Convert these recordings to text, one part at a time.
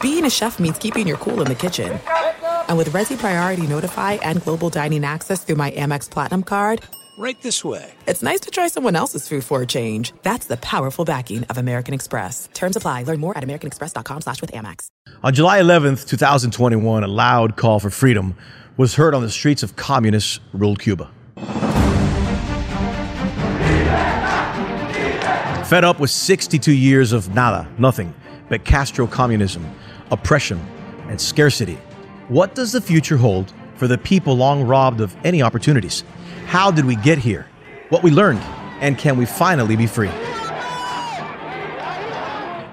Being a chef means keeping your cool in the kitchen. And with Resi Priority Notify and Global Dining Access through my Amex Platinum card, right this way. It's nice to try someone else's food for a change. That's the powerful backing of American Express. Terms apply. Learn more at americanexpress.com slash with Amex. On July 11th, 2021, a loud call for freedom was heard on the streets of communist ruled Cuba. Fed up with 62 years of nada, nothing, but Castro communism, oppression, and scarcity, what does the future hold for the people long robbed of any opportunities? How did we get here? What we learned? And can we finally be free?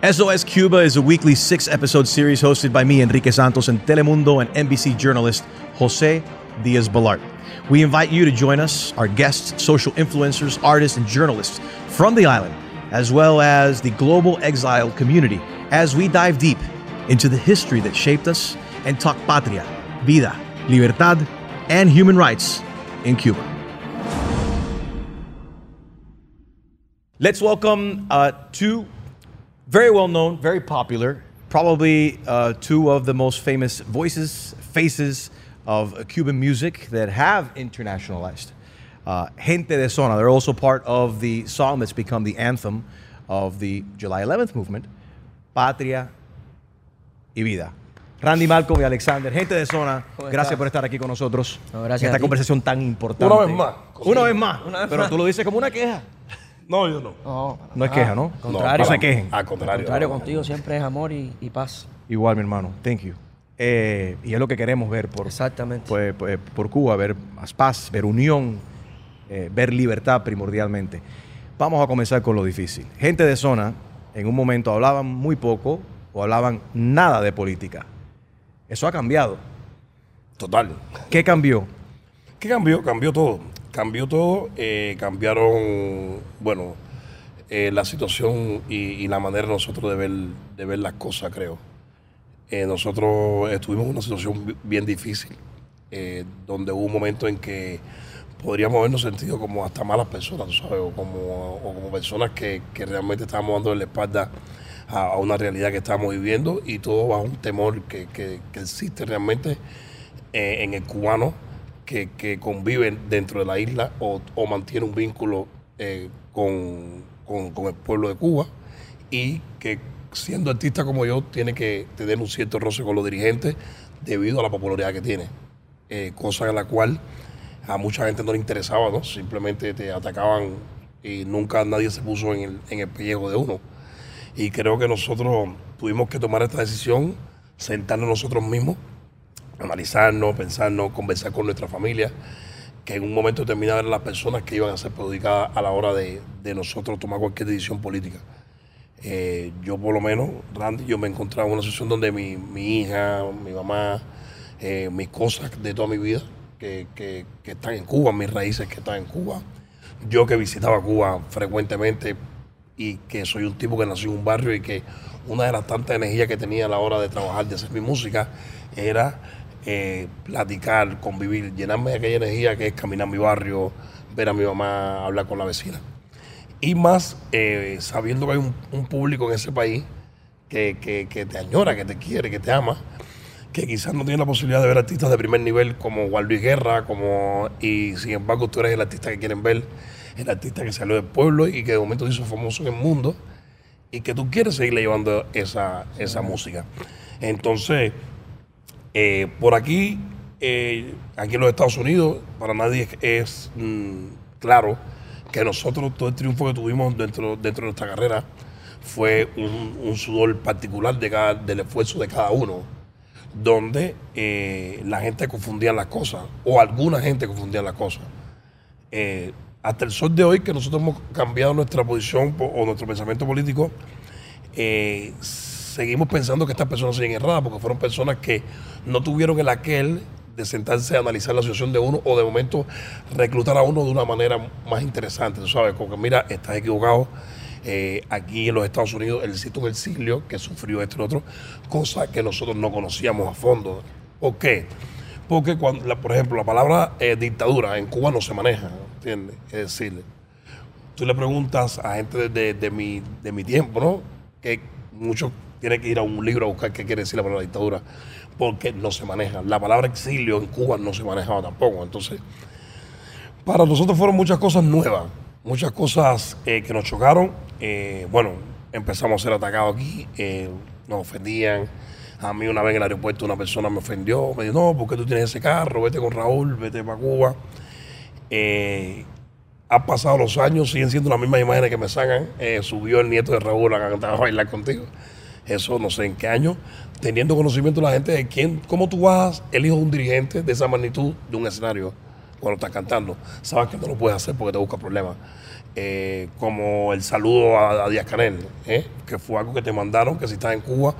SOS Cuba is a weekly six episode series hosted by me, Enrique Santos, and Telemundo and NBC journalist Jose Diaz Balart. We invite you to join us, our guests, social influencers, artists, and journalists from the island, as well as the global exile community, as we dive deep into the history that shaped us and talk patria, vida, libertad, and human rights in Cuba. Let's welcome uh, two very well known, very popular, probably uh, two of the most famous voices, faces of Cuban music that have internationalized. Uh, Gente de Zona. They're also part of the song that's become the anthem of the July 11th movement, Patria y Vida. Randy Malcolm y Alexander, gente de zona, gracias por estar aquí con nosotros No, gracias en a esta ti. conversación tan importante. Una vez más. Una vez más. Una vez Pero más. tú lo dices como una queja. No, yo no. No, No es queja, ¿no? Contrario. No se quejen. Al contrario. Al contrario, contigo siempre es amor y, y paz. Igual, mi hermano. Thank you. Eh, y es lo que queremos ver por, Exactamente. pues, pues, por Cuba, ver más paz, ver unión, eh, ver libertad primordialmente. Vamos a comenzar con lo difícil. Gente de zona, en un momento hablaban muy poco o hablaban nada de política. Eso ha cambiado. Total. ¿Qué cambió? ¿Qué cambió? Cambió todo. Cambió todo. eh, cambiaron, bueno, eh, la situación y, y la manera de nosotros de ver, de ver las cosas, creo. Eh, nosotros estuvimos en una situación bi- bien difícil, donde hubo un momento en que podríamos habernos sentido como hasta malas personas, ¿sabes? O como, o como personas que, que realmente estábamos dando la espalda a, a una realidad que estamos viviendo y todo bajo un temor que, que- existe realmente eh, en el cubano que, que convive dentro de la isla o, o mantiene un vínculo eh, con, con- con el pueblo de Cuba y que siendo artista como yo tiene que tener un cierto roce con los dirigentes debido a la popularidad que tiene, eh, cosa en la cual a mucha gente no le interesaba, ¿no? simplemente te atacaban y nunca nadie se puso en el, en el pellejo de uno. Y creo que nosotros tuvimos que tomar esta decisión, sentarnos nosotros mismos, analizarnos, pensarnos, conversar con nuestra familia, que en un momento determinado eran las personas que iban a ser perjudicadas a la hora de, de nosotros tomar cualquier decisión política. Eh, yo por lo menos, Randy, yo me encontraba en una situación donde mi, mi hija, mi mamá, eh, mis cosas de toda mi vida que, que- que están en Cuba, mis raíces que están en Cuba, yo que visitaba Cuba frecuentemente y que soy un tipo que nació en un barrio y que una de las tantas energías que tenía a la hora de trabajar, de hacer mi música, era eh, platicar, convivir, llenarme de aquella energía que es caminar mi barrio, ver a mi mamá, hablar con la vecina. Y más eh, sabiendo que hay un, público en ese país que, que- que te añora, que te quiere, que te ama, que quizás no tiene la posibilidad de ver artistas de primer nivel como Juan Luis Guerra, como, y sin embargo tú eres el artista que quieren ver, el artista que salió del pueblo y que de momento se hizo famoso en el mundo y que tú quieres seguirle llevando esa, esa música. Entonces, eh, por aquí, eh, aquí en los Estados Unidos, para nadie es, mm, claro que nosotros todo el triunfo que tuvimos dentro, dentro de nuestra carrera fue un, un sudor particular de cada- del esfuerzo de cada uno, donde eh, la gente confundía las cosas, o alguna gente confundía las cosas. Hasta el sol de hoy que nosotros hemos cambiado nuestra posición po- o nuestro pensamiento político, eh, seguimos pensando que estas personas siguen erradas porque fueron personas que no tuvieron el aquel de sentarse a analizar la situación de uno o de momento reclutar a uno de una manera más interesante, tú sabes, como que mira, estás equivocado. eh, aquí en los Estados Unidos existe un exilio que sufrió esto y otro, cosa que nosotros no conocíamos a fondo. ¿Por qué? Porque, cuando, la- por ejemplo, la palabra eh, dictadura en Cuba no se maneja, ¿entiendes? Es decir, tú le preguntas a gente de, de- mi, de mi tiempo, ¿no? Que muchos tienen que ir a un libro a buscar qué quiere decir la palabra dictadura, porque no se maneja. La palabra exilio en Cuba no se manejaba tampoco. Entonces, para nosotros fueron muchas cosas nuevas, muchas cosas eh, que nos chocaron. Eh, bueno, empezamos a ser atacados aquí, nos ofendían. A mí una vez en el aeropuerto una persona me ofendió, me dijo, no, ¿por qué tú tienes ese carro? Vete con Raúl, vete para Cuba. Eh, han pasado los años, siguen siendo las mismas imágenes que me sacan. Eh, subió el nieto de Raúl a cantar a bailar contigo. Eso no sé en qué año. Teniendo conocimiento la gente de quién, cómo tú vas, el hijo de un dirigente de esa magnitud de un escenario cuando estás cantando. Sabes que no lo puedes hacer porque te busca problemas. Eh, como el saludo a, a Díaz Canel, ¿eh? que fue algo que te mandaron, que si estás en Cuba,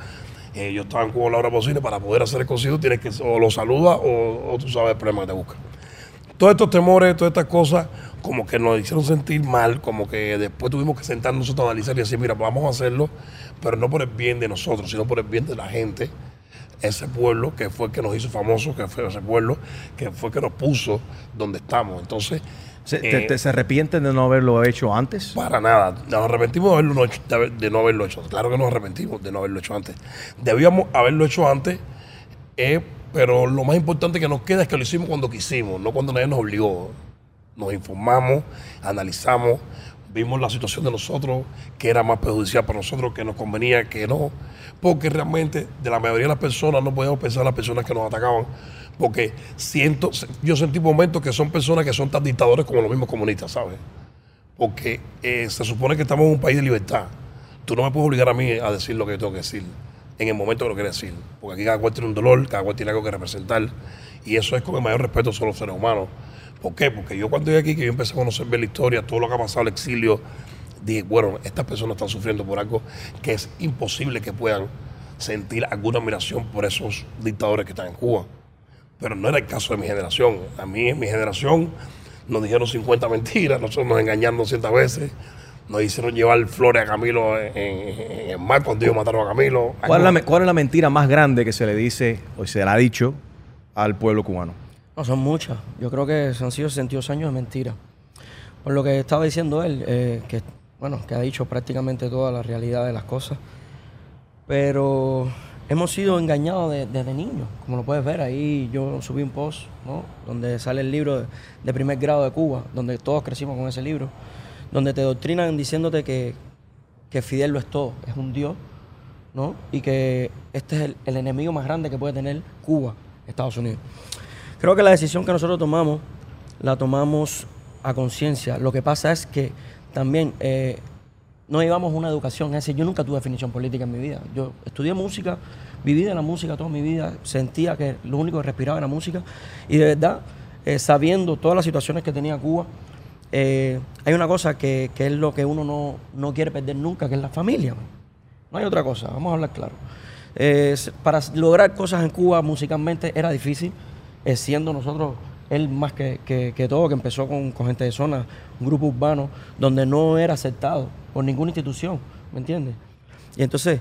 eh, yo estaba en Cuba la hora posible, para poder hacer el concierto tienes que o lo saludas o, tú sabes el problema que te busca todos estos temores, todas estas cosas, como que nos hicieron sentir mal, como que después tuvimos que sentarnos a analizar y decir, mira, vamos a hacerlo, pero no por el bien de nosotros, sino por el bien de la gente, ese pueblo que fue el que nos hizo famosos, que fue ese pueblo que fue el que nos puso donde estamos. Entonces, ¿Se, eh, te- se arrepienten de no haberlo hecho antes? para nada. Nos arrepentimos de, haberlo no hecho- de haber- de no haberlo hecho. Claro que nos arrepentimos de no haberlo hecho antes. Debíamos haberlo hecho antes, eh, pero lo más importante que nos queda es que lo hicimos cuando quisimos, no cuando nadie nos obligó. Nos informamos, analizamos, vimos la situación de nosotros, que era más perjudicial para nosotros, que nos convenía, que no. Porque realmente de la mayoría de las personas no podíamos pensar en las personas que nos atacaban. Porque siento, yo sentí momentos que son personas que son tan dictadores como los mismos comunistas, ¿sabes? porque eh, se supone que estamos en un país de libertad. Tú no me puedes obligar a mí a decir lo que yo tengo que decir en el momento que lo quiero decir. Porque aquí cada cual tiene un dolor, cada cual tiene algo que representar. Y eso es con el mayor respeto a los seres humanos. ¿Por qué? Porque yo cuando llegué aquí, que yo empecé a conocer bien la historia, todo lo que ha pasado, el exilio, dije, bueno, estas personas están sufriendo por algo que es imposible que puedan sentir alguna admiración por esos dictadores que están en Cuba pero no era el caso de mi generación. A mí, en mi generación, nos dijeron 50 mentiras, nosotros nos engañaron 200 veces, nos hicieron llevar flores a Camilo en, el mar cuando ellos mataron a Camilo. ¿Cuál es, la, cuál es la mentira más grande que se le dice o se le ha dicho al pueblo cubano? No, son muchas. Yo creo que han sido 62 años de mentira. Por lo que estaba diciendo él, eh, que bueno, que ha dicho prácticamente toda la realidad de las cosas. Pero hemos sido engañados de- desde niños, como lo puedes ver ahí. Yo subí un post, ¿no? Donde sale el libro de, de primer grado de Cuba, donde todos crecimos con ese libro, donde te doctrinan diciéndote que, que Fidel lo es todo, es un dios, ¿no? Y que este es el, el enemigo más grande que puede tener Cuba, Estados Unidos. Creo que la decisión que nosotros tomamos, la tomamos a conciencia. Lo que pasa es que también eh, no llevamos una educación. Es decir, yo nunca tuve definición política en mi vida. Yo estudié música, viví de la música toda mi vida, sentía que lo único que respiraba era música. Y de verdad, eh, sabiendo todas las situaciones que tenía Cuba, eh, hay una cosa que, que es lo que uno no, no quiere perder nunca, que es la familia. No hay otra cosa, vamos a hablar claro. Para lograr cosas en Cuba musicalmente era difícil, siendo nosotros, él más que, que- todo, que empezó con, con gente de zona, un grupo urbano, donde no era aceptado por ninguna institución, ¿me entiendes? Y entonces,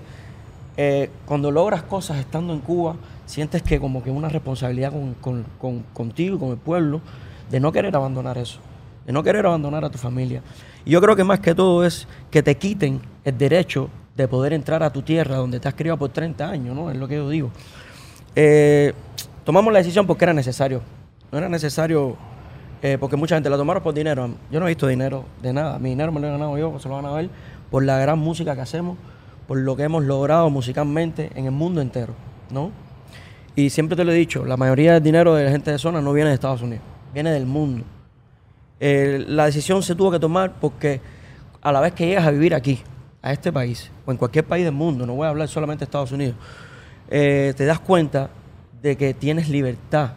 eh, cuando logras cosas estando en Cuba, sientes que como que una responsabilidad con, con- con- contigo y con el pueblo, de no querer abandonar eso, de no querer abandonar a tu familia. Y yo creo que más que todo es que te quiten el derecho de poder entrar a tu tierra donde te has criado por 30 años, ¿no? Es lo que yo digo. Eh, tomamos la decisión porque era necesario. No era necesario eh, porque mucha gente la tomaron por dinero. Yo no he visto dinero de nada. Mi dinero me lo he ganado yo, se lo van a ver por la gran música que hacemos, por lo que hemos logrado musicalmente en el mundo entero. ¿no? Y siempre te lo he dicho, la mayoría del dinero de la gente de zona no viene de Estados Unidos, viene del mundo. Eh, la decisión se tuvo que tomar porque a la vez que llegas a vivir aquí, a este país, o en cualquier país del mundo, no voy a hablar solamente de Estados Unidos, eh, te das cuenta de que tienes libertad,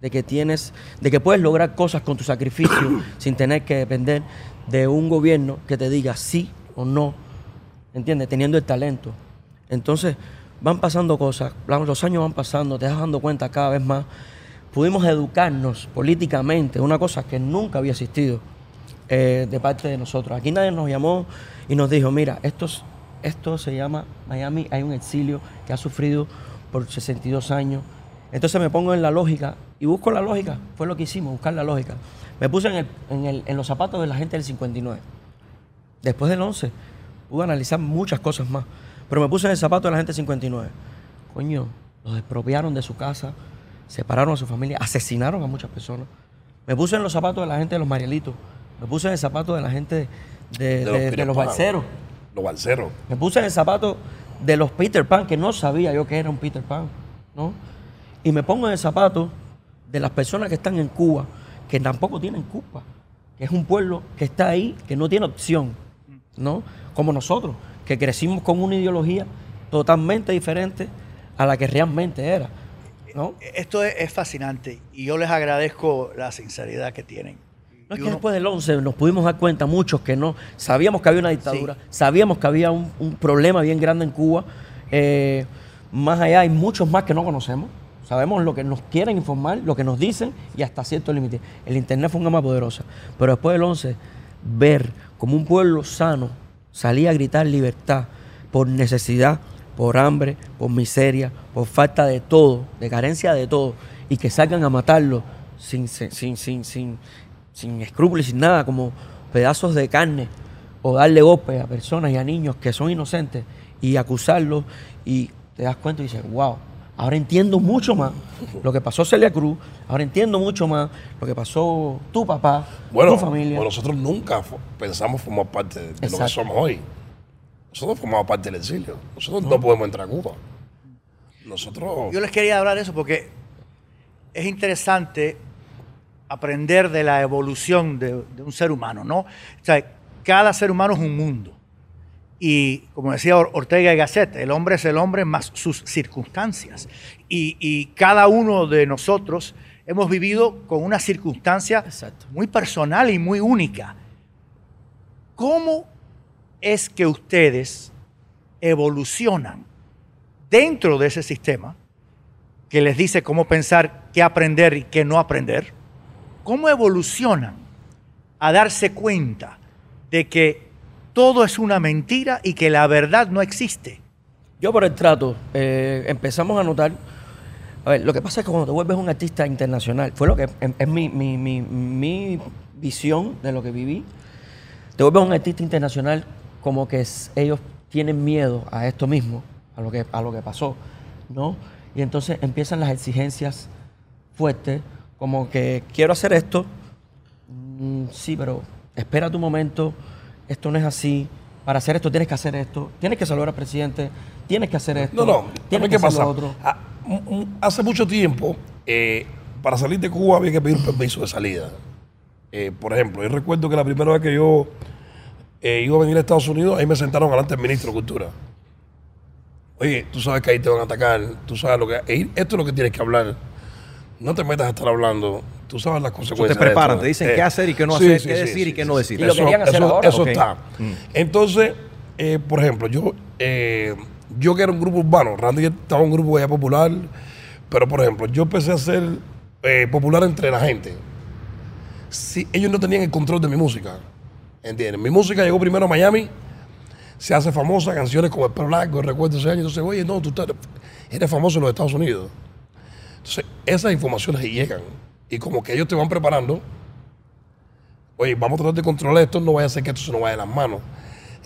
de que tienes, de que puedes lograr cosas con tu sacrificio sin tener que depender de un gobierno que te diga sí o no, ¿entiendes? Teniendo el talento. Entonces, van pasando cosas, los años van pasando, te das dando cuenta cada vez más. Pudimos educarnos políticamente, una cosa que nunca había existido eh, de parte de nosotros. Aquí nadie nos llamó y nos dijo, mira, esto, esto se llama Miami, hay un exilio que ha sufrido por 62 años. Entonces me pongo en la lógica y busco la lógica, fue lo que hicimos, buscar la lógica. Me puse en, en, en los zapatos de la gente del 59. Después del 11 pude analizar muchas cosas más. Pero me puse en el zapato de la gente 59. Coño, los expropiaron de su casa, separaron a su familia, asesinaron a muchas personas. Me puse en los zapatos de la gente de los Marielitos. Me puse en el zapato de la gente de, los, balseros. Los balseros. Me puse en el zapato de los Peter Pan, que no sabía yo que era un Peter Pan, ¿no? Y me pongo en el zapato de las personas que están en Cuba, que tampoco tienen culpa, que es un pueblo que está ahí, que no tiene opción, ¿no? Como nosotros que crecimos con una ideología totalmente diferente a la que realmente era. ¿no? Esto es, fascinante y yo les agradezco la sinceridad que tienen. No es que después del 11 nos pudimos dar cuenta, muchos que no, sabíamos que había una dictadura, sabíamos que había un, problema bien grande en Cuba, eh, más allá hay muchos más que no conocemos, sabemos lo que nos quieren informar, lo que nos dicen y hasta cierto límite. El Internet fue una más poderosa, pero después del 11, ver como un pueblo sano, salía a gritar libertad por necesidad, por hambre, por miseria, por falta de todo, de carencia de todo, y que salgan a matarlo sin, sin, sin, sin, sin escrúpulos, sin nada, como pedazos de carne, o darle golpes a personas y a niños que son inocentes y acusarlos, y te das cuenta y dices, wow, ahora entiendo mucho más lo que pasó Celia Cruz, ahora entiendo mucho más lo que pasó tu papá, tu familia. Bueno, nosotros nunca pensamos formar parte de, lo que somos hoy. Nosotros formamos parte del exilio. Nosotros no, podemos entrar a Cuba. Nosotros. Yo les quería hablar de eso porque es interesante aprender de la evolución de, de un ser humano, ¿no? O sea, cada ser humano es un mundo. Y como decía Ortega y Gasset, el hombre es el hombre más sus circunstancias. Y, cada uno de nosotros hemos vivido con una circunstancia muy personal y muy única. ¿Cómo es que ustedes evolucionan dentro de ese sistema que les dice cómo pensar, qué aprender y qué no aprender? ¿Cómo evolucionan a darse cuenta de que todo es una mentira y que la verdad no existe. Yo por el trato eh, empezamos a notar, a ver, lo que pasa es que cuando te vuelves un artista internacional, fue lo que es mi, visión de lo que viví, te vuelves un artista internacional como que ellos tienen miedo a esto mismo, a lo que, a lo que pasó, ¿no? Y entonces empiezan las exigencias fuertes, como que quiero hacer esto, mm, sí, pero espera tu momento, esto no es así, para hacer esto tienes que hacer esto, tienes que saludar al presidente, tienes que hacer esto. No, no, tienes que, hacer Otro. Ah, hace mucho tiempo, eh, para salir de Cuba había que pedir un permiso de salida. Eh, por ejemplo, yo recuerdo que la primera vez que yo eh, iba a venir a Estados Unidos, ahí me sentaron delante del ministro de Cultura. Oye, tú sabes que ahí te van a atacar, tú sabes lo que... Esto es lo que tienes que hablar. No te metas a estar hablando tú sabes las consecuencias. te preparan, te dicen qué hacer y qué no hacer, qué decir y qué no decir. eso, está. Mm. Entonces, eh, por ejemplo, yo, eh, yo que era un grupo urbano, Randy estaba en un grupo ya popular, pero por ejemplo, yo empecé a ser eh, popular entre la gente. Si ellos no tenían el control de mi música, ¿entiendes? Mi música llegó primero a Miami, se hace famosa, canciones como El Perro Largo, Recuerdo ese año, entonces, oye, no, tú eres famoso en los Estados Unidos. Entonces, esas informaciones llegan y como que ellos te van preparando, oye, vamos a tratar de controlar esto, no vaya a ser que esto se nos vaya de las manos.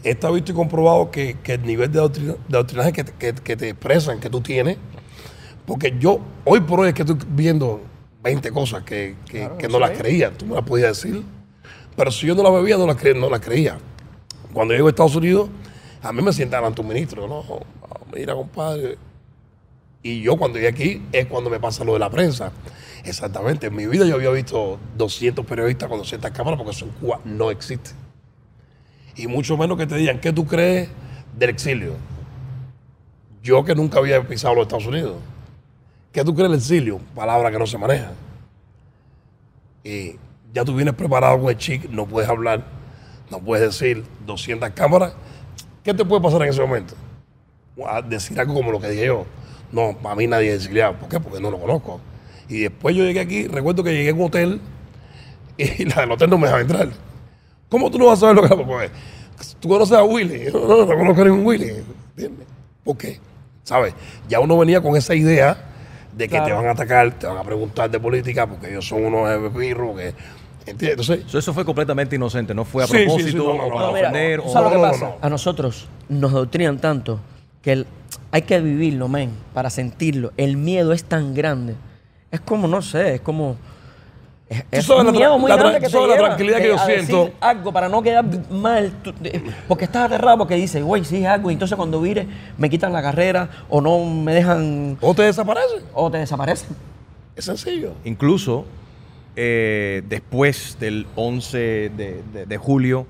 Está visto y comprobado que, el nivel de, doctrinaje que, te expresan, que tú tienes, porque yo hoy por hoy es que estoy viendo 20 cosas que, no las creía, tú me las podías decir, pero si yo no las bebía, no las, creía, no las creía. Cuando llego a Estados Unidos, a mí me sientan ante un ministro, no, mira compadre, Y yo cuando llegué aquí es cuando me pasa lo de la prensa. Exactamente. En mi vida yo había visto 200 periodistas con 200 cámaras porque eso en Cuba no existe. Y mucho menos que te digan, ¿qué tú crees del exilio? Yo que nunca había pisado los Estados Unidos. ¿Qué tú crees del exilio? Palabra que no se maneja. Y ya tú vienes preparado con el chic, no puedes hablar, no puedes decir 200 cámaras. ¿Qué te puede pasar en ese momento? Decir algo como lo que dije yo. No, para mí nadie es exiliado. ¿Por qué? Porque no lo conozco. Y después yo llegué aquí, recuerdo que llegué a un hotel y la del hotel no me dejaba entrar. ¿Cómo tú no vas a saber lo que era? Porque tú conoces a Willy. No, no, no conozco a ningún Willy. ¿Entiendes? ¿Por qué? ¿Sabes? Ya uno venía con esa idea de que te van a atacar, te van a preguntar de política porque ellos son unos pirros que... ¿Entiendes? Entonces, So, Eso fue completamente inocente, no fue a Sí, sí, sí, propósito no, no, o no, para no, mira, ofender. ¿tú o- sabes lo que no, no, pasa? no. A nosotros nos doctrinan tanto que el- hay que vivirlo, men, para sentirlo. El miedo es tan grande. Es como, no sé, es como... Es, es sabes un miedo muy la grande que te la tranquilidad que yo a decir siento. algo para no quedar mal. tú- de- porque estás aterrado porque dices, güey, es algo, y entonces cuando vire me quitan la carrera o no me dejan... o te desaparece. o te desaparecen. Es sencillo. Incluso eh, después del 11 de, de- de julio,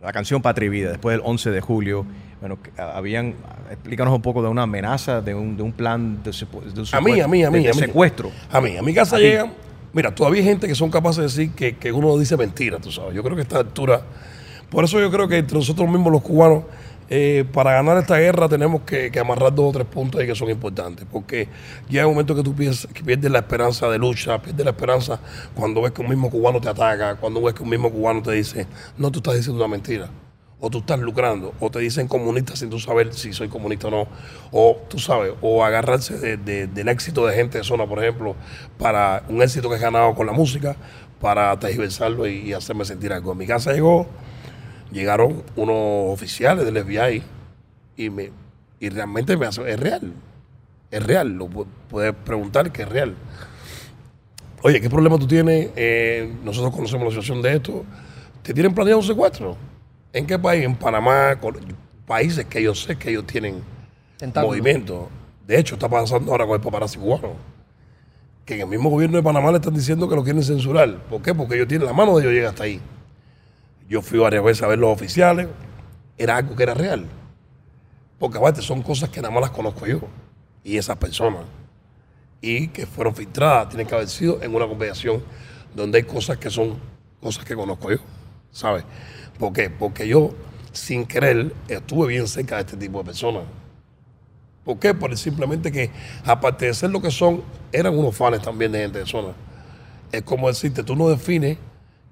la canción Patria y Vida, después del 11 de julio, bueno, ah, habían, explícanos un poco de una amenaza, de un, de un plan de, de un A mí, a mí, a mí. de- a mí. secuestro. A mí, a mi casa llegan. Mira, todavía hay gente que son capaces de decir que, que uno dice mentira, tú sabes. Yo creo que a esta altura. Por eso yo creo que entre nosotros mismos, los cubanos, eh, para ganar esta guerra tenemos que, que amarrar dos o tres puntos ahí que son importantes. Porque ya hay un momento que tú pierdes, que pierdes la esperanza de lucha, pierdes la esperanza cuando ves que un mismo cubano te ataca, cuando ves que un mismo cubano te dice, no, tú estás diciendo una mentira o tú estás lucrando, o te dicen comunista sin tú saber si soy comunista o no, o tú sabes, o agarrarse de- de- del éxito de gente de zona, por ejemplo, para un éxito que he ganado con la música, para tergiversarlo y, y hacerme sentir algo. En mi casa llegó, llegaron unos oficiales del FBI y, me, y realmente me hace, es real, es real, lo pu- puedes preguntar que es real. Oye, ¿qué problema tú tienes? Eh, nosotros conocemos la situación de esto. ¿Te tienen planeado un secuestro? ¿En qué país? En Panamá, países que yo sé que ellos tienen Tentáculos. movimiento. De hecho, está pasando ahora con el paparazzi cubano. Que en el mismo gobierno de Panamá le están diciendo que lo quieren censurar. ¿Por qué? Porque ellos tienen la mano de ellos llega hasta ahí. Yo fui varias veces a ver los oficiales. Era algo que era real. Porque aparte son cosas que nada más las conozco yo. Y esas personas. Y que fueron filtradas. Tienen que haber sido en una conversación donde hay cosas que son cosas que conozco yo. ¿Sabes? ¿Por qué? Porque yo, sin querer, estuve bien cerca de este tipo de personas. ¿Por qué? Por simplemente que, aparte de ser lo que son, eran unos fans también de gente de zona. Es como decirte, tú no defines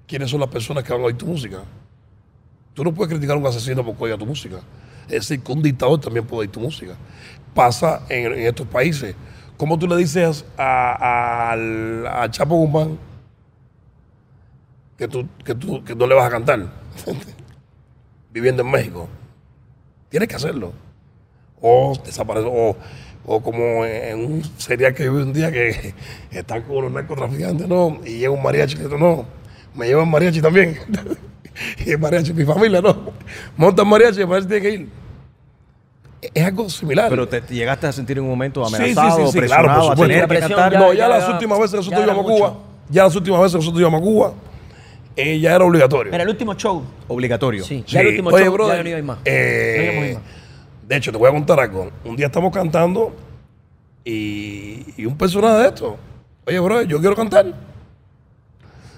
quiénes son las personas que van a oír tu música. Tú no puedes criticar a un asesino porque oiga tu música. Es decir, que un dictador también puede oír tu música. Pasa en, estos países. ¿Cómo tú le dices a- a- Chapo Guzmán que tú, que tú que no le vas a cantar? Viviendo en México. Tienes que hacerlo o desapareció, o, o como en un serial que vi un día que están con unos narcotraficantes, no, y llega un mariachi, no, me llevan mariachi también, y el mariachi, mi familia, no, montan mariachi, el mariachi tiene que ir. Es- algo similar. Pero te, te llegaste a sentir en un momento Sí, sí, amenazado, sí, sí, presionado claro, por a supuesto. tener que cantar. ya- no, ya, las ya- últimas veces nosotros íbamos a. Cuba, ya las últimas veces que nosotros íbamos a Cuba, eh, ya era obligatorio. Mira, el último show. Obligatorio. Sí, Sí. ya el último Oye, show brother, ya no iba a ir más. eh, no íbamos a ir más. De hecho, te voy a contar algo. Un día estamos cantando y, y un personaje de esto, oye, bro, yo quiero cantar.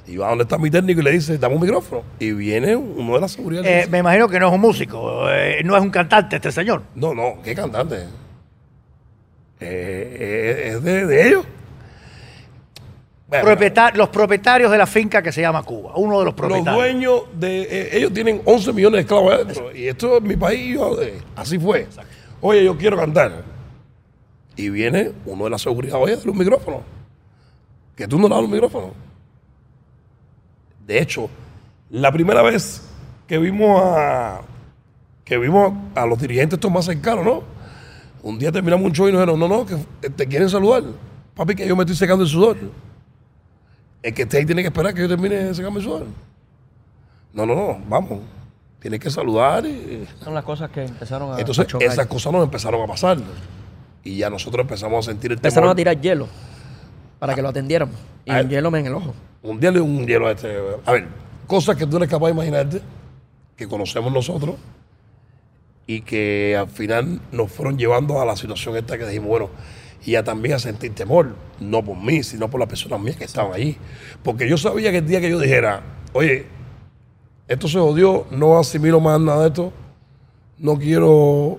Y va donde está mi técnico y le dice, dame un micrófono. Y viene uno de la seguridad. y le Eh, dice, me imagino que no es un músico, eh, no es un cantante este señor. no, no, ¿qué cantante? Eh, eh, es de, de ellos. Bueno, Propieta- los propietarios de la finca que se llama Cuba, uno de los los propietarios. dueños de eh, ellos tienen 11 millones de esclavos adentro y esto es mi país yo, eh, así fue. Oye yo quiero cantar. Y viene uno de la seguridad oye dale un micrófono que tú no le das un micrófono de hecho la primera vez que vimos a que vimos a los dirigentes estos más cercanos no un día terminamos un show y nos dijeron no no que eh, te quieren saludar. Papi que yo me estoy secando el sudor el que esté ahí tiene que esperar que yo termine el sudor. No, no, no, vamos. Tienes que saludar y... Son las cosas que empezaron a, Entonces, a esas cosas nos empezaron a pasar. Y ya nosotros empezamos a sentir el Empezaron temor. a tirar hielo para que lo atendieran. Y Ah. un hielo en el ojo. Un hielo y un hielo este. A ver, cosas que tú eres capaz de imaginarte, que conocemos nosotros, y que al final nos fueron llevando a la situación esta que dijimos, bueno, y ya también a sentir temor, no por mí, sino por las personas mías que estaban allí. Porque yo sabía que el día que yo dijera, oye, esto se jodió, no asimilo más nada de esto, no quiero,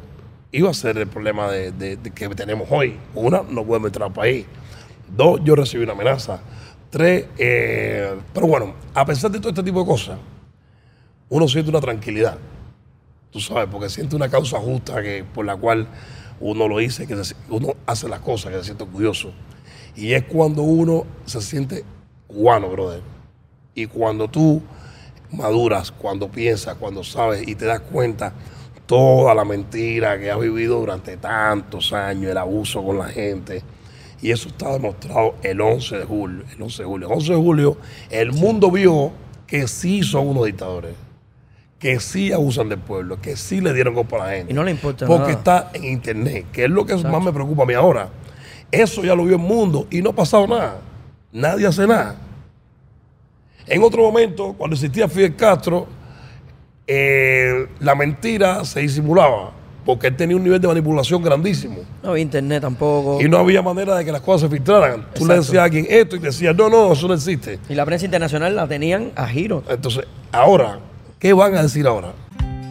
iba a ser el problema de, de- de que tenemos hoy. Una, no podemos entrar al país. Dos, yo recibí una amenaza. Tres, eh, pero bueno, a pesar de todo este tipo de cosas, uno siente una tranquilidad. Tú sabes, porque siente una causa justa que, por la cual uno lo dice, que uno hace las cosas, que se siente orgulloso. Y es cuando uno se siente cubano, brother. Y cuando tú maduras, cuando piensas, cuando sabes y te das cuenta toda la mentira que has vivido durante tantos años, el abuso con la gente. Y eso está demostrado el 11 de julio. El 11 de julio. El 11 de julio, el mundo vio que sí son unos dictadores. Que sí abusan del pueblo, que sí le dieron culpa a la gente. Y no le importa Porque nada. está en internet, que es lo que más me preocupa a mí ahora. Eso ya lo vio el mundo y no ha pasado nada. Nadie hace nada. En otro momento, cuando existía Fidel Castro, eh, la mentira se disimulaba porque él tenía un nivel de manipulación grandísimo No había internet tampoco. y no había manera de que las cosas se filtraran. Tú le decías a alguien esto y te decía, no, no, eso no existe. Y la prensa internacional la tenían a giro. Entonces, ahora, ¿qué van a decir ahora?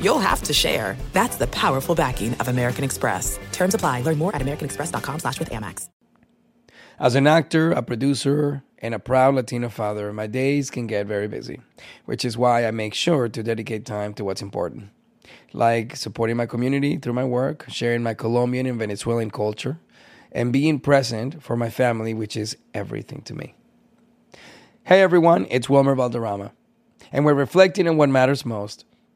you'll have to share. That's the powerful backing of American Express. Terms apply. Learn more at americanexpress.com slash with Amex. As an actor, a producer, and a proud Latino father, my days can get very busy, which is why I make sure to dedicate time to what's important. Like supporting my community through my work, sharing my Colombian and Venezuelan culture, and being present for my family, which is everything to me. Hey everyone, it's Wilmer Valderrama. And we're reflecting on what matters most.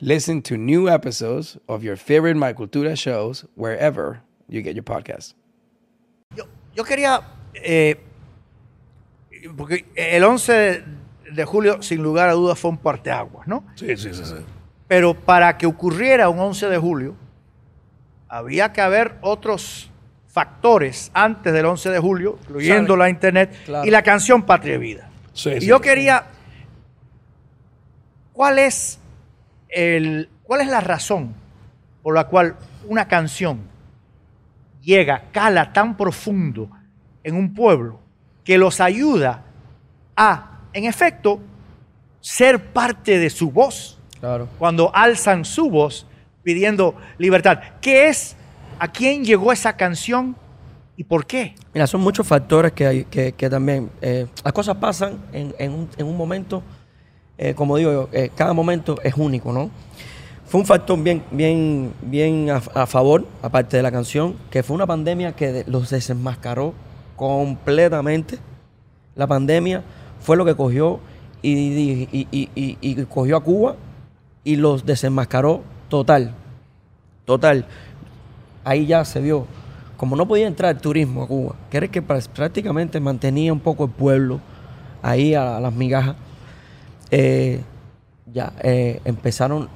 Listen to new episodes of your favorite My Cultura shows wherever you get your podcasts. Yo, yo quería, eh, porque el 11 de, de julio, sin lugar a dudas, fue un parteaguas, ¿no? Sí, sí, sí. sí. Pero para que ocurriera un 11 de julio, había que haber otros factores antes del 11 de julio, incluyendo Sabe. la internet Claro. y la canción Patria y Vida. Sí, y sí. yo quería, ¿cuál es, el, ¿cuál es la razón por la cual una canción llega, cala tan profundo en un pueblo que los ayuda a, en efecto, ser parte de su voz? Claro. cuando alzan su voz pidiendo libertad. ¿Qué es? ¿A quién llegó esa canción y por qué? Mira, son muchos factores que, hay, que, que también... eh, las cosas pasan en, en un, en un momento, eh, como digo eh, cada momento es único, ¿no? Fue un factor bien, bien, bien a, favor, aparte de la canción, que fue una pandemia que los desenmascaró completamente. La pandemia fue lo que cogió y, cogió a Cuba y los desenmascaró total. Total. Ahí ya se vio. Como no podía entrar el turismo a Cuba, que era que prácticamente mantenía un poco el pueblo ahí a, las migajas, eh, ya eh, empezaron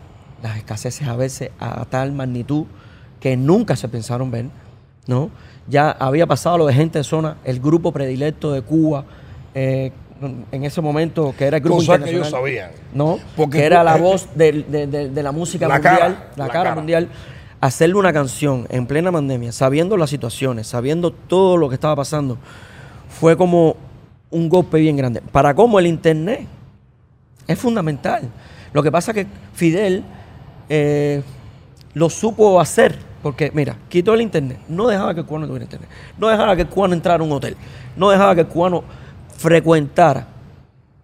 las escaseces a veces a tal magnitud que nunca se pensaron ver, ¿no? Ya había pasado lo de gente de zona, el grupo predilecto de Cuba, eh, en ese momento que era el grupo Cosa que ellos sabían. ¿no? Porque que era la voz de, de- de la música La mundial, cara, la, la cara, cara. mundial, hacerle una canción en plena pandemia, sabiendo las situaciones, sabiendo todo lo que estaba pasando, fue como un golpe bien grande. Para cómo el internet es fundamental. Lo que pasa es que Fidel eh, lo supo hacer, porque mira, quitó el internet, no dejaba que el cubano tuviera internet, no dejaba que el cubano entrara a un hotel, no dejaba que el cubano frecuentara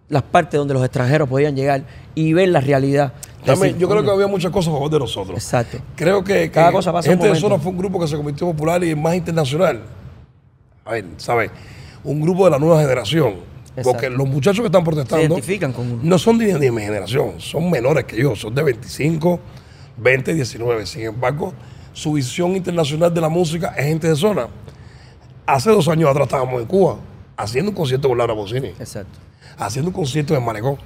las partes donde los extranjeros podían llegar y ver la realidad. También, yo creo que había muchas cosas a favor de nosotros. Exacto. Creo que, que Cada cosa pasa un Gente de. Zona fue un grupo que se convirtió popular y más internacional. A ver, ¿sabes? Un grupo de la nueva generación. Exacto. Porque los muchachos que están protestando Se con no son ni de mi generación, son menores que yo, son de 25, 20, 19. Sin embargo, su visión internacional de la música es gente de zona. Hace dos años atrás estábamos en Cuba haciendo un concierto con Laura Bocini, Exacto. haciendo un concierto en Malecón.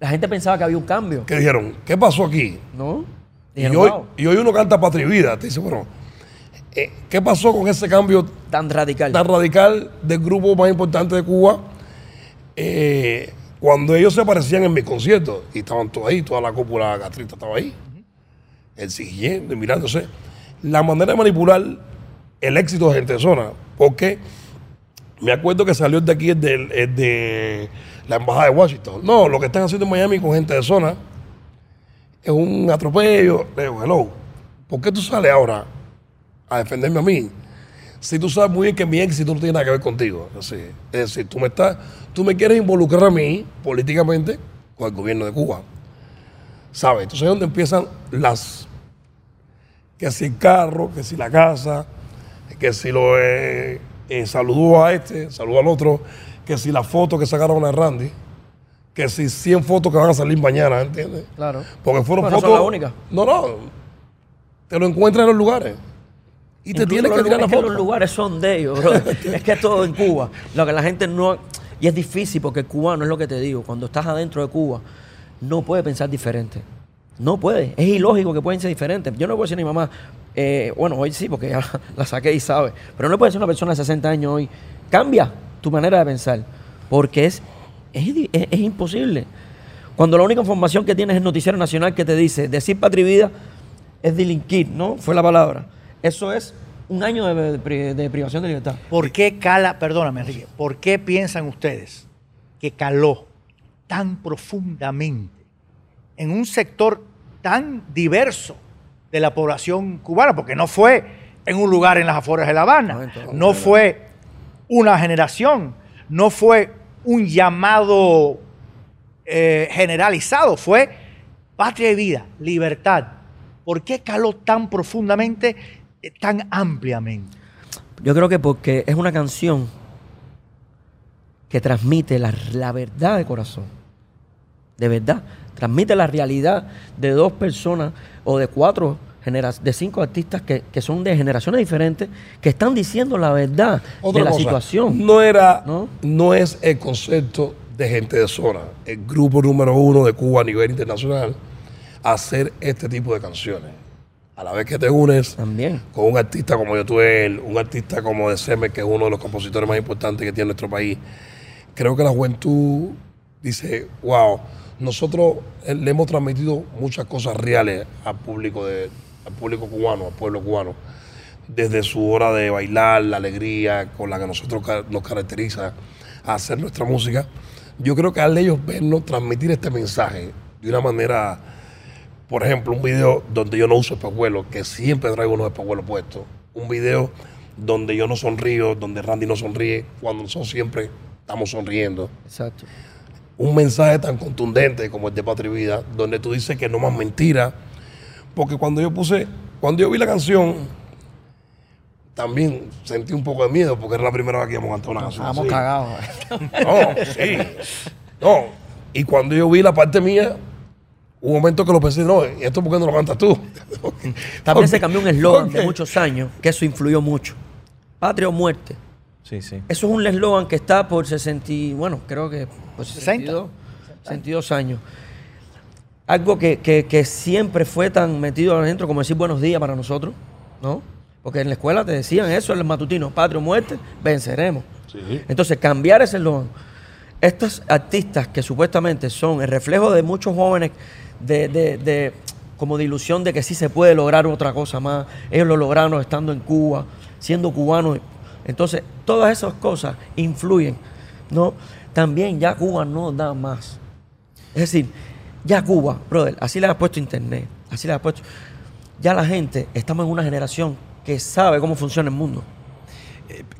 La gente pensaba que había un cambio, Que dijeron, ¿qué pasó aquí? ¿no? Y hoy, "Wow, y hoy uno canta Patria y Vida. Te dice, bueno, eh, ¿qué pasó con ese cambio tan radical. tan radical del grupo más importante de Cuba? Eh, cuando ellos se aparecían en mis conciertos y estaban todos ahí, toda la cúpula gastrita estaba ahí. El siguiente, mirándose. La manera de manipular el éxito de gente de zona, porque me acuerdo que salió de aquí, de, el de la embajada de Washington. No, lo que están haciendo en Miami con gente de zona es un atropello. Le digo, hello, ¿por qué tú sales ahora a defenderme a mí? Si tú sabes muy bien que mi éxito no tiene nada que ver contigo. Decir, es decir, tú me estás, tú me quieres involucrar a mí políticamente con el gobierno de Cuba. ¿Sabes? Entonces es donde empiezan las que si el carro, que si la casa, que si lo eh, eh, saludó a este, saludó al otro, que si la foto que sacaron a Randy, que si 100 fotos que van a salir mañana, ¿entiendes? Claro. Porque fueron Bueno, no fotos. son únicas. No, no. Te lo encuentras en los lugares. Y te tienes que tirar la es que foto. los lugares son de ellos, bro. es que es todo en Cuba. Lo que la gente no... Y es difícil porque el cubano, es lo que te digo, cuando estás adentro de Cuba, no puede pensar diferente. No puede. Es ilógico que pueden ser diferentes. Yo no puedo decir a mi mamá, eh, bueno, hoy sí, porque ya la saqué y sabe, pero no decir a una persona de 60 años hoy, cambia tu manera de pensar, porque es, es, es- es imposible. Cuando la única información que tienes es el noticiero nacional que te dice, decir patria y vida es delinquir, ¿no? Fue la palabra. Eso es un año de, de pri- de privación de libertad. ¿Por qué cala, perdóname Enrique, por qué piensan ustedes que caló tan profundamente en un sector tan diverso de la población cubana? Porque no fue en un lugar en las afueras de La Habana, no fue una generación, no fue un llamado eh, generalizado, fue patria y vida, libertad. ¿Por qué caló tan profundamente, tan ampliamente? Yo creo que porque es una canción que transmite la, la verdad de corazón. De verdad. Transmite la realidad de dos personas o de cuatro, de cinco artistas que, que son de generaciones diferentes, que están diciendo la verdad Otra de la cosa, situación. No era, ¿No? ¿no? es el concepto de gente de zona, el grupo número uno de Cuba a nivel internacional, hacer este tipo de canciones. A la vez que te unes También. con un artista como Yotuel, un artista como De Semer, que es uno de los compositores más importantes que tiene nuestro país, creo que la juventud dice, wow, nosotros eh, le hemos transmitido muchas cosas reales al público, de, al público cubano, al pueblo cubano, desde su hora de bailar, la alegría con la que nosotros nos caracteriza a hacer nuestra música. Yo creo que al ellos vernos transmitir este mensaje de una manera, por ejemplo, un video donde yo no uso espejuelos, que siempre traigo unos espejuelos puestos. Un video donde yo no sonrío, donde Randy no sonríe, cuando nosotros siempre estamos sonriendo. Exacto. Un mensaje tan contundente como el de Patria y Vida, donde tú dices que no más mentira. Porque cuando yo puse, cuando yo vi la canción, también sentí un poco de miedo, porque era la primera vez que íbamos a cantar una canción. Estábamos cagados. No, sí. No. Y cuando yo vi la parte mía, un momento que lo pensé, no, ¿y esto por qué no lo cantas tú? También se cambió un eslogan de Porque- muchos años, que eso influyó mucho. Patria o muerte. Sí, sí. Eso es un eslogan que está por 60, y- bueno, creo que por 62, 62 años. algo que, que- que siempre fue tan metido adentro como decir buenos días para nosotros, ¿no? Porque en la escuela te decían eso, en el matutino, patria o muerte, venceremos. Entonces, cambiar ese eslogan. Estos artistas que supuestamente son el reflejo de muchos jóvenes de, de- de- como de ilusión de que sí se puede lograr otra cosa más. Ellos lo lograron estando en Cuba, siendo cubanos. Entonces, todas esas cosas influyen, ¿no? También ya Cuba no da más. Es decir, ya Cuba, brother, así le has puesto internet, así le has puesto. Ya la gente, estamos en una generación que sabe cómo funciona el mundo.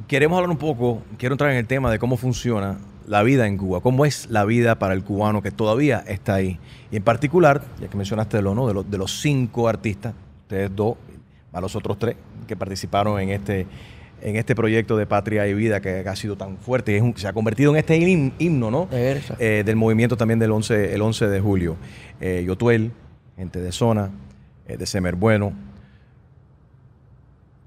Queremos hablar un poco, quiero entrar en el tema de cómo funciona la vida en Cuba, cómo es la vida para el cubano que todavía está ahí. Y en particular, ya que mencionaste lo, ¿no? de, los, de los cinco artistas, ustedes dos, a los otros tres que participaron en este, en este proyecto de Patria y Vida que, ha sido tan fuerte, y es un- se ha convertido en este him- himno ¿no? Eh, del movimiento también del 11, el 11 de julio. Eh, Yotuel, gente de zona, eh, de Semer Bueno,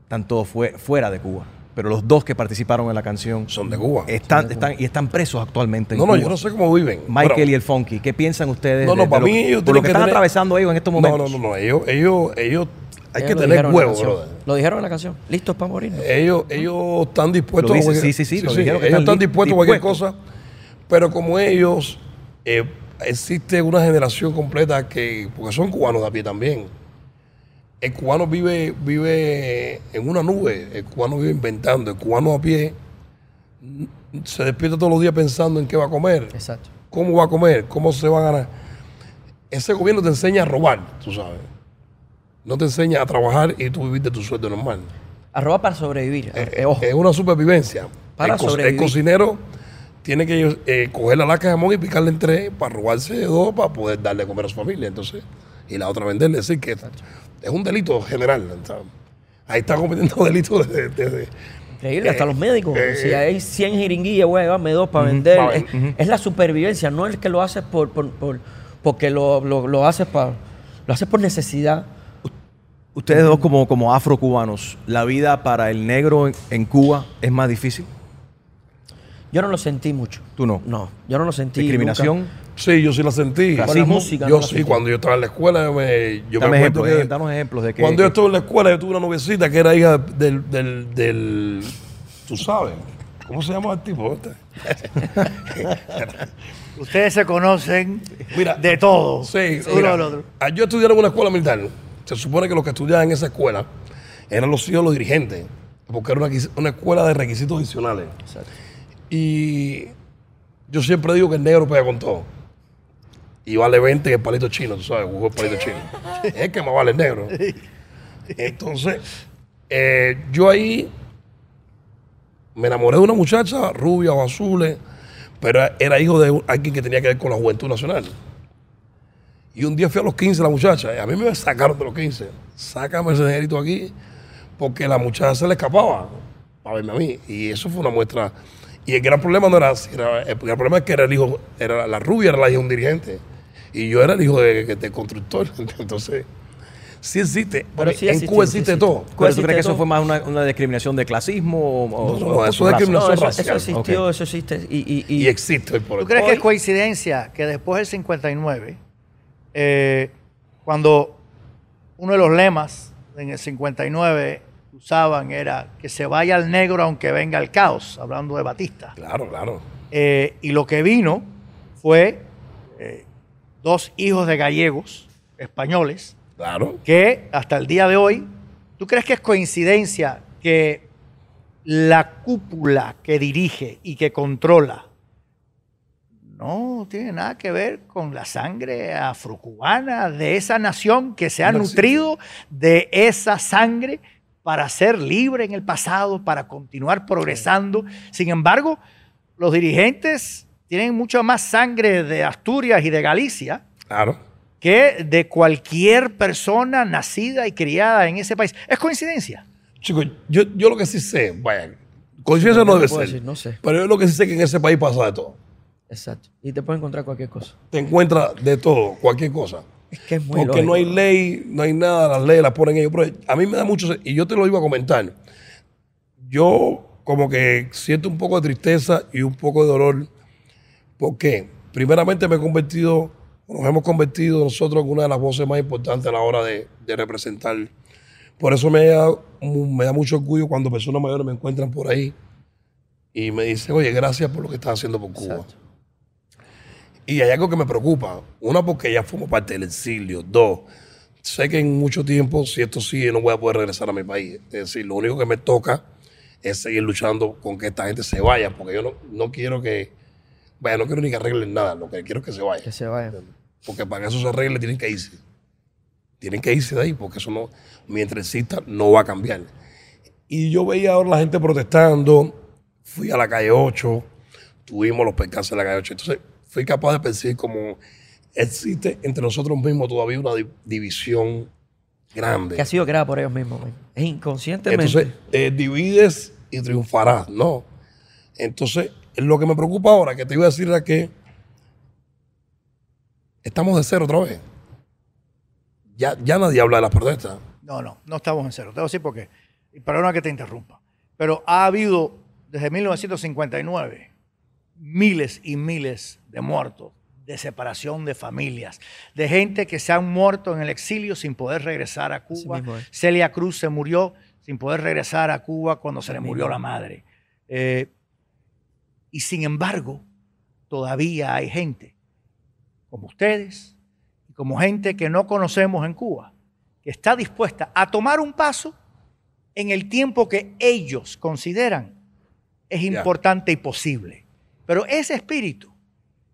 están todos fue- fuera de Cuba. Pero los dos que participaron en la canción son de Cuba. Están, están, y están presos actualmente en No, no, Cuba. yo no sé cómo viven. Michael Pero- y el Funky. ¿Qué piensan ustedes No, de- no, de para lo- mí ellos por lo que que están tener- atravesando ellos en estos No, momentos? no, no, no, ellos, ellos, ellos, hay que Ellos lo tener huevos, brother. Lo dijeron en la canción. Listos para morir. Ellos, ellos están dispuestos Lo dice, a cualquier- sí, sí, sí, lo dijeron que ellos están dispuestos a cualquier cosa, pero como ellos, eh, existe una generación completa que, porque son cubanos de a pie también. El cubano vive, vive en una nube, el cubano vive inventando, el cubano a pie se despierta todos los días pensando en qué va a comer, Exacto. cómo va a comer, cómo se va a ganar. Ese gobierno te enseña a robar, tú sabes. No te enseña a trabajar y tú vivir de tu sueldo normal. A robar para sobrevivir. Eh, Eh. Es una supervivencia. Para el, co- el sobrevivir. cocinero tiene que eh, coger la laca de jamón y picarle en tres para robarse dos para poder darle a comer a su familia. Entonces, y la otra venderle. Es decir, que es un delito general. ¿sabes? Ahí está cometiendo delitos de, de- de- Increíble, hasta los médicos. eh, si hay 100 jeringuillas, voy a llevarme dos para vender. pa' Es, la supervivencia, no es que lo haces por, por, por- porque lo, lo, lo haces para, lo haces por necesidad. Ustedes dos como, como afrocubanos, ¿la vida para el negro en, en Cuba es más difícil? Yo no lo sentí mucho. ¿Tú no? No, yo no lo sentí. ¿Discriminación? nunca. Sí, yo sí la sentí. Con la música, Yo no la sí, sentí. cuando yo estaba en la escuela, yo me, yo me Dame acuerdo ejemplos, que eh, danos ejemplos de que... cuando yo estuve en la escuela, yo tuve una noviecita que era hija del, del, del tú sabes, ¿cómo se llama el tipo? este? Ustedes se conocen Mira, de todo. Sí, uno mira, del otro. ah, yo estudié en una escuela militar. Se supone que los que estudiaban en esa escuela eran los hijos de los dirigentes, porque era una, una escuela de requisitos adicionales. Y yo siempre digo que el negro pega con todo. Y vale 20 el palito chino, tú sabes, jugó el palito chino. es que más vale el negro. Entonces, eh, yo ahí me enamoré de una muchacha rubia o azul, pero era hijo de alguien que tenía que ver con la Juventud Nacional. Y un día fui a los 15 la muchacha, y a mí me sacaron de los 15. Sácame ese negrito aquí, porque la muchacha se le escapaba para verme a mí. Y eso fue una muestra. Y el gran problema no era así, era- el gran problema es que era el hijo, era la rubia era la hija de un dirigente. Y yo era el hijo de, de constructor. Entonces, sí existe. sí en existe, Cuba existe existe. todo. ¿Pero tú crees que eso fue más una, una discriminación de clasismo o, No, no, o eso es discriminación No, racial. eso existió, eso existe. Y, y, y- Y existe hoy por. ¿Tú crees que es coincidencia que después del 59, eh, cuando uno de los lemas en el 59 usaban era que se vaya el negro aunque venga el caos, hablando de Batista? Claro, claro. Eh, y lo que vino fue eh, dos hijos de gallegos españoles Claro. que hasta el día de hoy, ¿tú crees que es coincidencia que la cúpula que dirige y que controla no tiene nada que ver con la sangre afrocubana de esa nación que se ha No nutrido de esa sangre para ser libre en el pasado, para continuar progresando? Sin embargo, los dirigentes tienen mucha más sangre de Asturias y de Galicia Claro. que de cualquier persona nacida y criada en ese país. ¿Es coincidencia? Chicos, yo, yo lo que sí sé, vaya, coincidencia no debe puedo ser. decir, no sé. Pero yo lo que sí sé que en ese país pasa de todo. Exacto. Y te puedes encontrar cualquier cosa. Te encuentras de todo, cualquier cosa. Es que es muy Porque no hay ley, no hay nada, las leyes las ponen ellos. Pero a mí me da mucho, y yo te lo iba a comentar. Yo como que siento un poco de tristeza y un poco de dolor. ¿Por qué? Primeramente me he convertido nos hemos convertido nosotros en una de las voces más importantes a la hora de, de representar. Por eso me da, me da mucho orgullo cuando personas mayores me encuentran por ahí y me dicen, oye, gracias por lo que estás haciendo por Cuba. Y hay algo que me preocupa. Una, porque ya formo parte del exilio. Dos, sé que en mucho tiempo, si esto sigue, no voy a poder regresar a mi país. Es decir, lo único que me toca es seguir luchando con que esta gente se vaya, porque yo no, no quiero que, vaya, no quiero ni que arreglen nada, lo que quiero es que se vaya. Que se vaya. Porque para que eso se arregle tienen que irse. Tienen que irse de ahí, porque eso no, mientras exista, no va a cambiar. Y yo veía ahora la gente protestando, fui a la calle 8, tuvimos los percances en la calle 8. Entonces, fui capaz de percibir como existe entre nosotros mismos todavía una di- división grande. Que ha sido creada por ellos mismos. Es inconscientemente. Entonces, eh, divides y triunfarás, ¿no? Entonces, lo que me preocupa ahora, que te iba a decir era que estamos de cero otra vez. Ya, ya nadie habla de las protestas. No, no, no estamos en cero. Te voy a decir por qué. Y perdona que te interrumpa. Pero ha habido desde 1959 miles y miles de muertos, de separación de familias, de gente que se han muerto en el exilio sin poder regresar a Cuba. mismo es. Celia Cruz se murió sin poder regresar a Cuba cuando se le murió la madre. Eh, y sin embargo, todavía hay gente como ustedes y como gente que no conocemos en Cuba, que está dispuesta a tomar un paso en el tiempo que ellos consideran es importante y posible. Pero ese espíritu,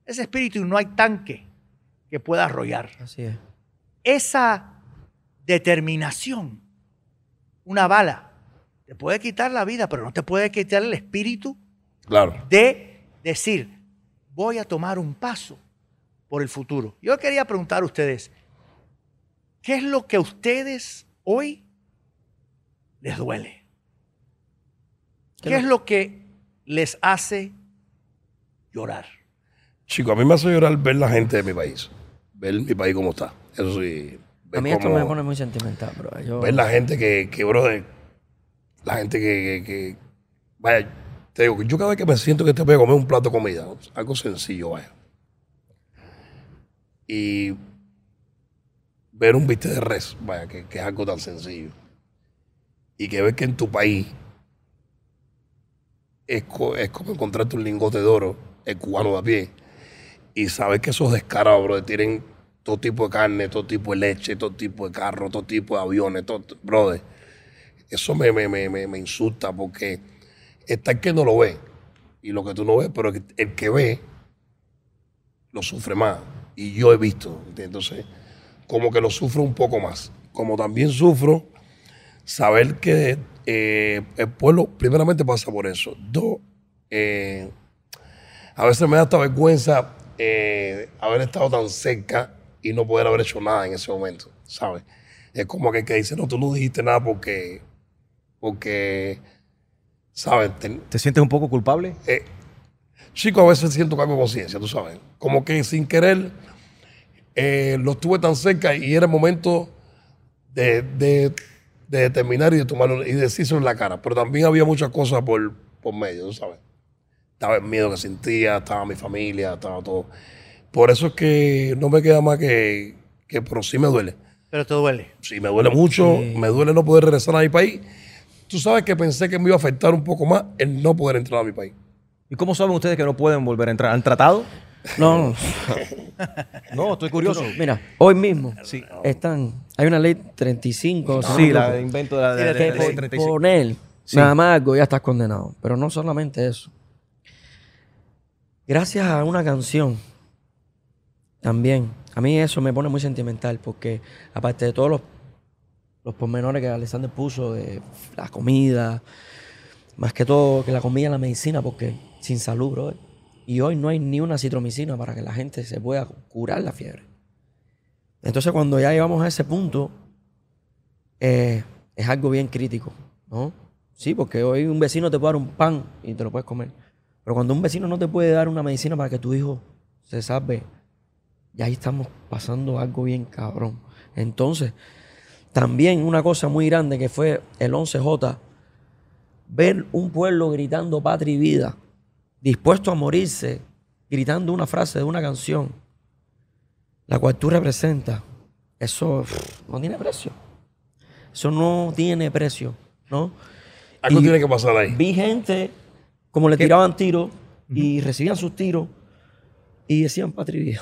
ese espíritu no hay tanque que pueda arrollar. Así es. Esa determinación, una bala, te puede quitar la vida, pero no te puede quitar el espíritu Claro. de decir, voy a tomar un paso por el futuro. Yo quería preguntar a ustedes, ¿qué es lo que a ustedes hoy les duele? ¿Qué es lo que les hace llorar? Chico, a mí me hace llorar ver la gente de mi país. Ver mi país como está. Eso sí. A mí esto cómo- me pone muy sentimental, bro. Yo, ver la gente que, que brother, la gente que, que- que- vaya, te digo, yo cada vez que me siento que te voy a comer un plato de comida, algo sencillo, vaya. Y ver un bistec de res, vaya, que, es algo tan sencillo. Y que ves que en tu país es, es como encontrarte un lingote de oro, el cubano de a pie, y sabes que esos descarados, brother, tienen todo tipo de carne, todo tipo de leche, todo tipo de carro, todo tipo de aviones, todo, brother. Eso me, me, me, me insulta porque está el que no lo ve y lo que tú no ves, pero el, que ve lo sufre más. Y yo he visto, entonces, como que lo sufro un poco más. Como también sufro saber que eh, el pueblo, primeramente, pasa por eso. Dos, eh, a veces me da hasta vergüenza eh, haber estado tan cerca y no poder haber hecho nada en ese momento, ¿sabes? Es como aquel que dice, no, tú no dijiste nada porque, porque, ¿sabes? ¿Te sientes un poco culpable? eh, chico, a veces siento cargo de conciencia, tú sabes. Como que sin querer eh, lo estuve tan cerca y era el momento de, de, de determinar y de tomarlo y decírselo en la cara. Pero también había muchas cosas por, por medio, tú sabes. Estaba el miedo que sentía, estaba mi familia, estaba todo. Por eso es que no me queda más que, que pero sí me duele. Pero te duele. Sí, me duele mucho, me duele no poder regresar a mi país. Tú sabes que pensé que me iba a afectar un poco más el no poder entrar a mi país. ¿Y cómo saben ustedes que no pueden volver a entrar? ¿Han tratado? No, no. No, estoy curioso. Mira, hoy mismo Sí. están. Hay una ley 35. si no Sí, la de invento de la de, Sí, la de- que de- por de 35. poner Sí. nada más algo ya estás condenado. Pero no solamente eso. Gracias a una canción, también, a mí eso me pone muy sentimental porque aparte de todos los, los pormenores que Alexander puso de la comida, más que todo que la comida y la medicina, porque sin salud, bro. Y hoy no hay ni una citromicina para que la gente se pueda curar la fiebre. Entonces cuando ya llegamos a ese punto, eh, es algo bien crítico, ¿no? Sí, porque hoy un vecino te puede dar un pan y te lo puedes comer. Pero cuando un vecino no te puede dar una medicina para que tu hijo se salve, ya ahí estamos pasando algo bien cabrón. Entonces, también una cosa muy grande que fue el 11J, ver un pueblo gritando patria y vida, dispuesto a morirse, gritando una frase de una canción, la cual tú representas, eso no tiene precio. Eso no tiene precio, ¿no? Algo Y tiene que pasar ahí. Vi gente como le tiraban tiros y recibían sus tiros y decían patria y vida.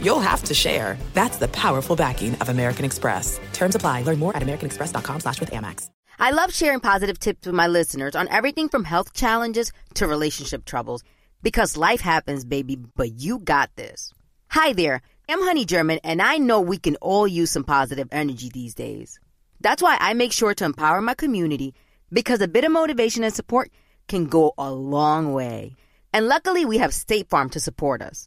you'll have to share. That's the powerful backing of American Express. Terms apply. Learn more at americanexpress.com slash with Amex. I love sharing positive tips with my listeners on everything from health challenges to relationship troubles because life happens, baby, but you got this. Hi there, I'm Honey German, and I know we can all use some positive energy these days. That's why I make sure to empower my community because a bit of motivation and support can go a long way. And luckily, we have State Farm to support us.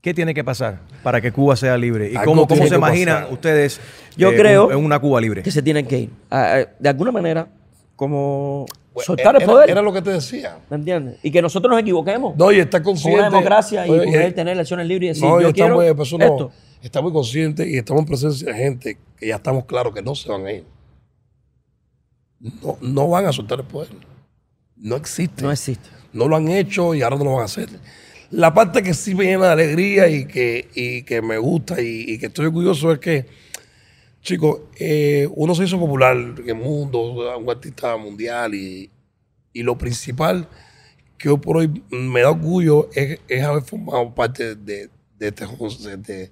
¿Qué tiene que pasar para que Cuba sea libre? ¿Y cómo, cómo se imaginan pasar. ustedes Yo eh, creo un- en una Cuba libre? que se tienen que ir. Ah, ah, de alguna manera, como Pues, soltar el era- poder. Era lo que te decía. ¿Me entiendes? Y que nosotros nos equivoquemos. No, y está con consciente. una democracia y Oye, poder eh, tener elecciones libres y decir, no, yo estamos, quiero eh, pues, uno esto. está muy consciente y estamos en presencia de gente que ya estamos claros que no se van a ir. No, no van a soltar el poder. No existe. No existe. No lo han hecho y ahora no lo van a hacer. La parte que sí me llena de alegría y que, y que me gusta y, y que estoy orgulloso es que, chicos, eh, uno se hizo popular en el mundo, un artista mundial y, y lo principal que hoy por hoy me da orgullo es, es haber formado parte de, de este 11 de,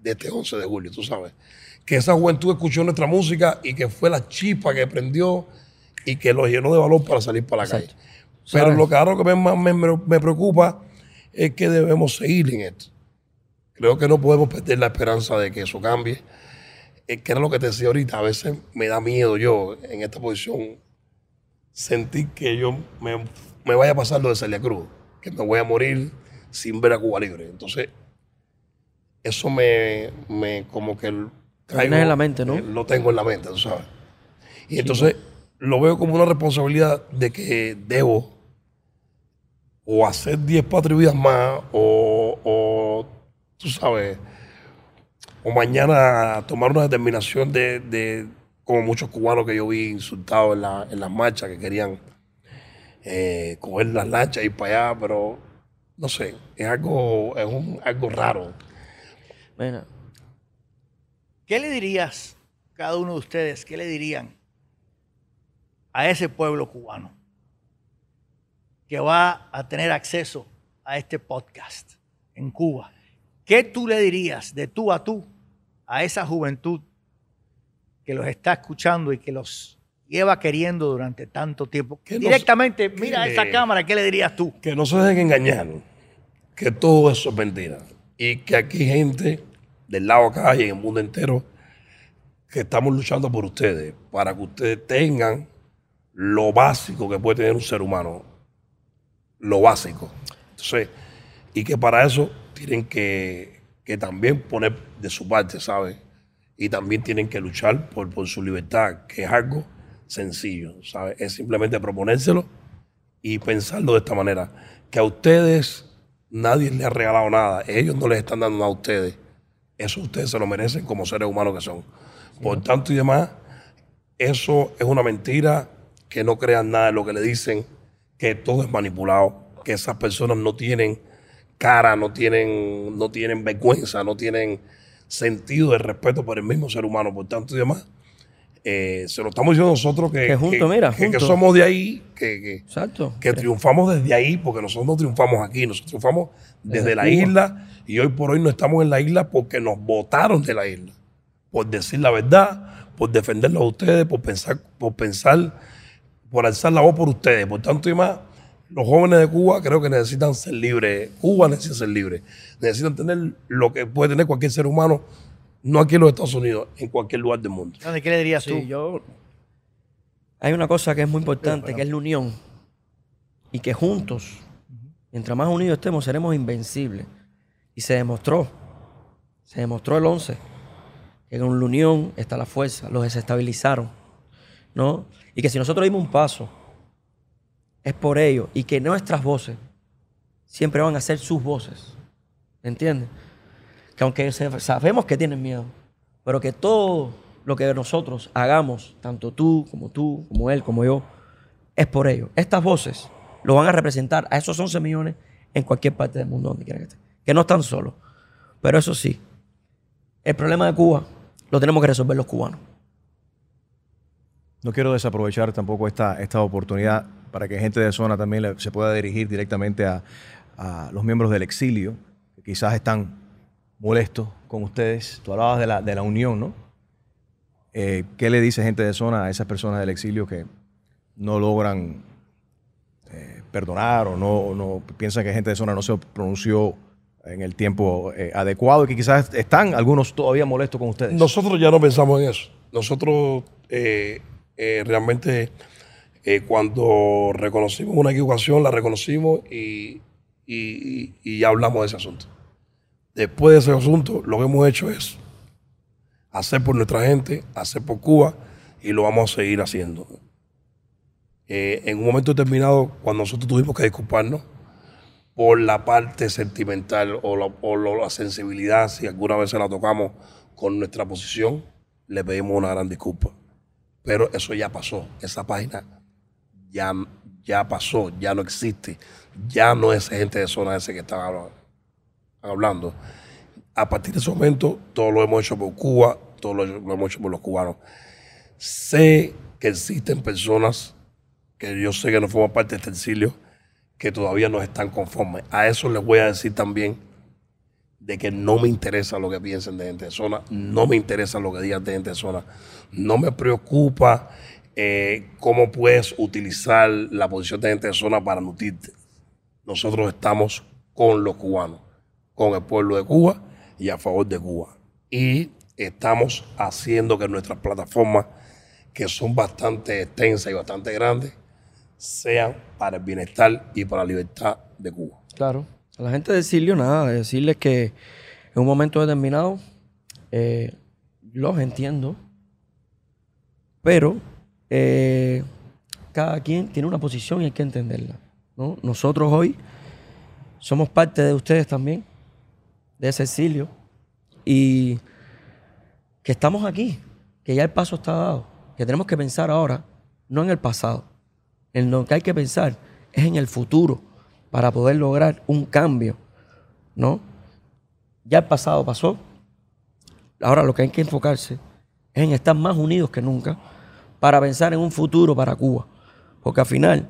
de este 11 de julio, tú sabes. Que esa juventud escuchó nuestra música y que fue la chispa que prendió y que lo llenó de valor para salir para la calle. Pero ¿Sabes? lo que ahora que me, más me, me preocupa es que debemos seguir en esto. Creo que no podemos perder la esperanza de que eso cambie. Es que era lo que te decía ahorita, a veces me da miedo yo en esta posición sentir que yo me, me vaya a pasar lo de Celia Cruz, que me voy a morir sin ver a Cuba libre. Entonces, eso me, me como que Lo tienes en la mente, ¿no? eh, Lo tengo en la mente, tú sabes. Y entonces lo veo como una responsabilidad de que debo o hacer 10 patria y vidas más o, o, tú sabes, o mañana tomar una determinación de, de- como muchos cubanos que yo vi insultados en, la- en las marchas que querían eh, coger las lanchas y ir para allá, pero no sé, es algo, es un- algo raro. Mira, ¿Qué le dirías, cada uno de ustedes, qué le dirían a ese pueblo cubano que va a tener acceso a este podcast en Cuba? ¿Qué tú le dirías de tú a tú a esa juventud que los está escuchando y que los lleva queriendo durante tanto tiempo? Que no- Directamente, mira a esa cámara, ¿qué le dirías tú? Que no se dejen engañar, que todo eso es mentira. Y que aquí hay gente del lado acá y en el mundo entero que estamos luchando por ustedes, para que ustedes tengan lo básico que puede tener un ser humano. Lo básico. Entonces, y que para eso tienen que, que también poner de su parte, ¿sabes? Y también tienen que luchar por, por su libertad, que es algo sencillo, ¿sabes? Es simplemente proponérselo y pensarlo de esta manera, que a ustedes nadie les ha regalado nada, ellos no les están dando nada a ustedes, eso ustedes se lo merecen como seres humanos que son. Por tanto y demás, eso es una mentira, que no crean nada de lo que le dicen, que todo es manipulado. que esas personas no tienen cara, no tienen, no tienen vergüenza, no tienen sentido de respeto por el mismo ser humano, por tanto y demás. Eh, se lo estamos diciendo nosotros que, Que juntos, mira, que- que juntos. somos de ahí, que, que- triunfamos desde ahí, porque nosotros no triunfamos aquí, nosotros triunfamos desde, Desde la Cuba. isla y hoy por hoy no estamos en la isla porque nos votaron de la isla, por decir la verdad, por defenderlos a ustedes, por pensar, por pensar, por alzar la voz por ustedes. Por tanto y más, los jóvenes de Cuba creo que necesitan ser libres. Cuba necesita ser libre. Necesitan tener lo que puede tener cualquier ser humano, no aquí en los Estados Unidos, en cualquier lugar del mundo. ¿Qué le dirías tú? Sí, yo. Hay una cosa que es muy importante, que es la unión. Y que juntos, mientras más unidos estemos, seremos invencibles. Y se demostró, se demostró el 11, que con la unión está la fuerza, los desestabilizaron. ¿No? Y que si nosotros dimos un paso, es por ello. Y que nuestras voces siempre van a ser sus voces. ¿Entiendes? Que aunque sabemos que tienen miedo, pero que todo lo que nosotros hagamos, tanto tú como tú, como él, como yo, es por ello. Estas voces lo van a representar a esos 11 millones en cualquier parte del mundo donde quiera que estén. Que no están solos. Pero eso sí, el problema de Cuba lo tenemos que resolver los cubanos. No quiero desaprovechar tampoco esta, esta oportunidad para que gente de zona también se pueda dirigir directamente a, a los miembros del exilio, que quizás están molestos con ustedes. Tú hablabas de la, de la unión, ¿no? Eh, ¿Qué le dice gente de zona a esas personas del exilio que no logran eh, perdonar o no, no piensan que gente de zona no se pronunció en el tiempo eh, adecuado y que quizás están algunos todavía molestos con ustedes? Nosotros ya no pensamos en eso. Nosotros eh, realmente eh, cuando reconocimos una equivocación, la reconocimos y, y- hablamos de ese asunto. Después de ese asunto, lo que hemos hecho es hacer por nuestra gente, hacer por Cuba y lo vamos a seguir haciendo. Eh, en un momento determinado, cuando nosotros tuvimos que disculparnos por la parte sentimental o, la, o la sensibilidad, si alguna vez se la tocamos con nuestra posición, le pedimos una gran disculpa. Pero eso ya pasó, esa página ya, ya pasó, ya no existe, ya no es gente de zona ese que estaba habla- hablando. A partir de ese momento, todo lo hemos hecho por Cuba, todo lo, lo hemos hecho por los cubanos. Sé que existen personas que yo sé que no forman parte de este exilio, que todavía no están conformes. A eso les voy a decir también de que no me interesa lo que piensen de gente de zona, no me interesa lo que digan de gente de zona, no me preocupa eh, cómo puedes utilizar la posición de gente de zona para nutrirte. Nosotros estamos con los cubanos, con el pueblo de Cuba y a favor de Cuba. Y estamos haciendo que nuestras plataformas, que son bastante extensas y bastante grandes, sean para el bienestar y para la libertad de Cuba. Claro. A la gente de exilio, nada, decirles que en un momento determinado eh, los entiendo, pero eh, cada quien tiene una posición y hay que entenderla. ¿no? Nosotros hoy somos parte de ustedes también, de ese exilio, y que estamos aquí, que ya el paso está dado, que tenemos que pensar ahora, no en el pasado. En lo que hay que pensar es en el futuro para poder lograr un cambio, ¿no? Ya el pasado pasó. Ahora lo que hay que enfocarse es en estar más unidos que nunca para pensar en un futuro para Cuba. Porque al final,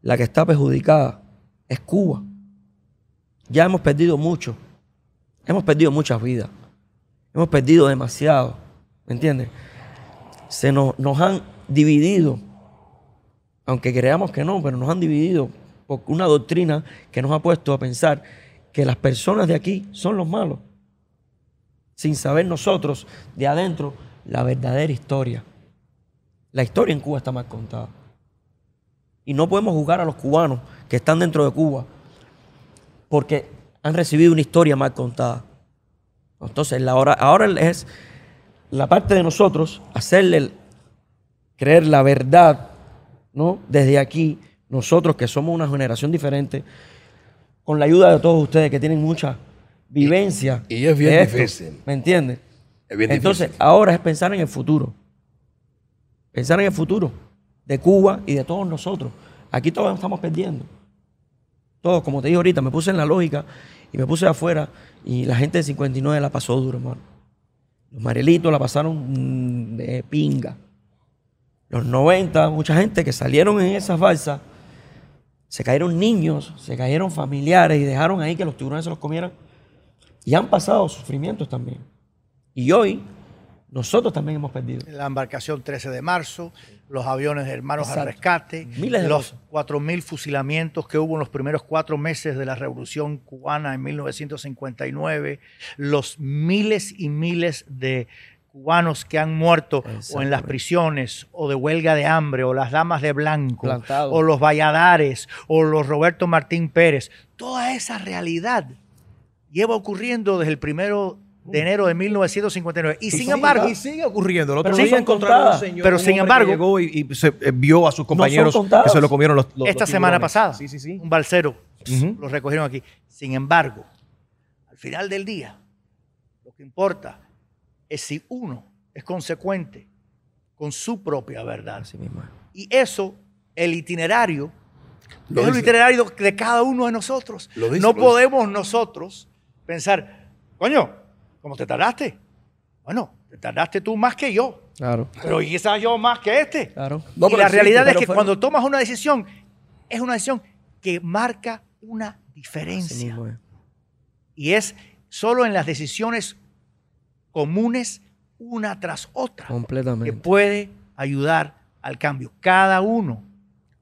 la que está perjudicada es Cuba. Ya hemos perdido mucho. Hemos perdido muchas vidas. Hemos perdido demasiado. ¿Me entiendes? Se nos, nos han dividido aunque creamos que no, pero nos han dividido una doctrina que nos ha puesto a pensar que las personas de aquí son los malos, sin saber nosotros de adentro la verdadera historia. La historia en Cuba está mal contada. Y no podemos juzgar a los cubanos que están dentro de Cuba porque han recibido una historia mal contada. Entonces, la hora, ahora es la parte de nosotros hacerle creer la verdad ¿no? Desde aquí, nosotros que somos una generación diferente, con la ayuda de todos ustedes que tienen mucha vivencia. y es bien esto, difícil. ¿Me entiendes? Es bien Entonces, difícil. ahora es pensar en el futuro. Pensar en el futuro de Cuba y de todos nosotros. Aquí todos estamos perdiendo. Todos, como te digo ahorita, me puse en la lógica y me puse afuera y la gente de 59 la pasó duro, hermano. Los Marelitos la pasaron mm, de pinga. Los 90, mucha gente que salieron en esa falsa, se cayeron niños, se cayeron familiares y dejaron ahí que los tiburones se los comieran. Y han pasado sufrimientos también. Y hoy nosotros también hemos perdido. La embarcación 13 de marzo, los aviones de hermanos al rescate, Miles de los cosas. 4.000 fusilamientos que hubo en los primeros cuatro meses de la Revolución Cubana en 1959, los miles y miles de cubanos que han muerto o en las prisiones o de huelga de hambre o las damas de blanco Plantado. o los Valladares o los Roberto Martín Pérez. Toda esa realidad lleva ocurriendo desde el primero de enero de 1959. Y, sin sigue- embargo, y sigue ocurriendo. El otro Pero día encontraron un señor, Pero un sin embargo- llegó y, y se eh, vio a sus compañeros contadas. que se lo comieron los, los- esta los semana pasada, Sí, sí, sí. un balsero Ujú. lo recogieron aquí. Sin embargo, al final del día, lo que importa es si uno es consecuente con su propia verdad. Así mismo. Y eso, el itinerario, Lo es el itinerario de cada uno de nosotros. Lo dice, no lo dice. podemos nosotros pensar, coño, ¿cómo te tardaste? Bueno, te tardaste tú más que yo, Claro, pero quizás yo más que este. claro. No, y pero la realidad es que fue- cuando tomas una decisión, es una decisión que marca una diferencia. mismo. Y es solo en las decisiones comunes, una tras otra, que Completamente. puede ayudar al cambio. Cada uno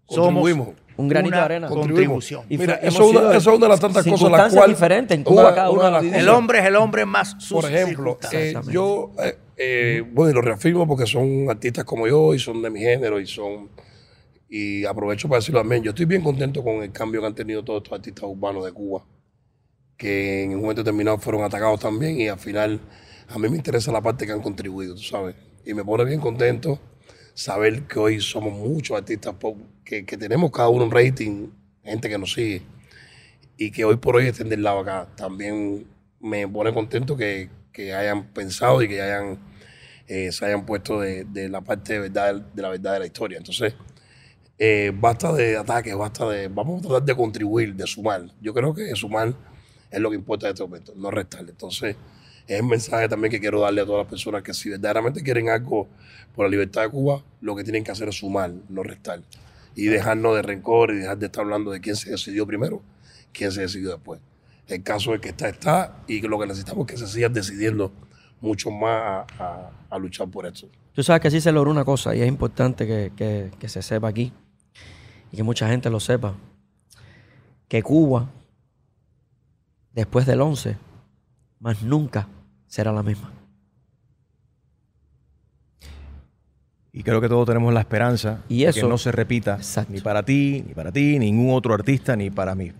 somos. Un granito de arena. contribución. Y Mira, eso es una- de eso es una de las tantas cosas las cuales- diferentes en una- Cuba cada uno. El hombre es el hombre más sus Por ejemplo, eh, yo, eh, eh, bueno, y lo reafirmo porque son artistas como yo y son de mi género y son, y aprovecho para decirlo también, yo estoy bien contento con el cambio que han tenido todos estos artistas urbanos de Cuba, que en un momento determinado fueron atacados también y al final a mí me interesa la parte que han contribuido, tú sabes, y me pone bien contento saber que hoy somos muchos artistas pop, que, que tenemos cada uno un rating, gente que nos sigue y que hoy por hoy estén del lado acá. También me pone contento que, que hayan pensado y que hayan eh, se hayan puesto de, de la parte de verdad de la verdad de la historia. Entonces, eh, basta de ataques, basta de. Vamos a tratar de contribuir, de sumar. Yo creo que sumar es lo que importa en este momento, no restar. Entonces, es el mensaje también que quiero darle a todas las personas que si verdaderamente quieren algo por la libertad de Cuba, lo que tienen que hacer es sumar, no restar. Y dejarnos de rencor y dejar de estar hablando de quién se decidió primero, quién se decidió después. El caso es que está, está, y lo que necesitamos es que se sigan decidiendo mucho más a, a- a luchar por esto. Tú sabes que así se logró una cosa y es importante que, que- que se sepa aquí y que mucha gente lo sepa. Que Cuba, después del 11, más nunca será la misma. Y creo que todos tenemos la esperanza Y de eso- que no se repita Exacto. ni para ti, ni para ti, ningún otro artista, ni para mis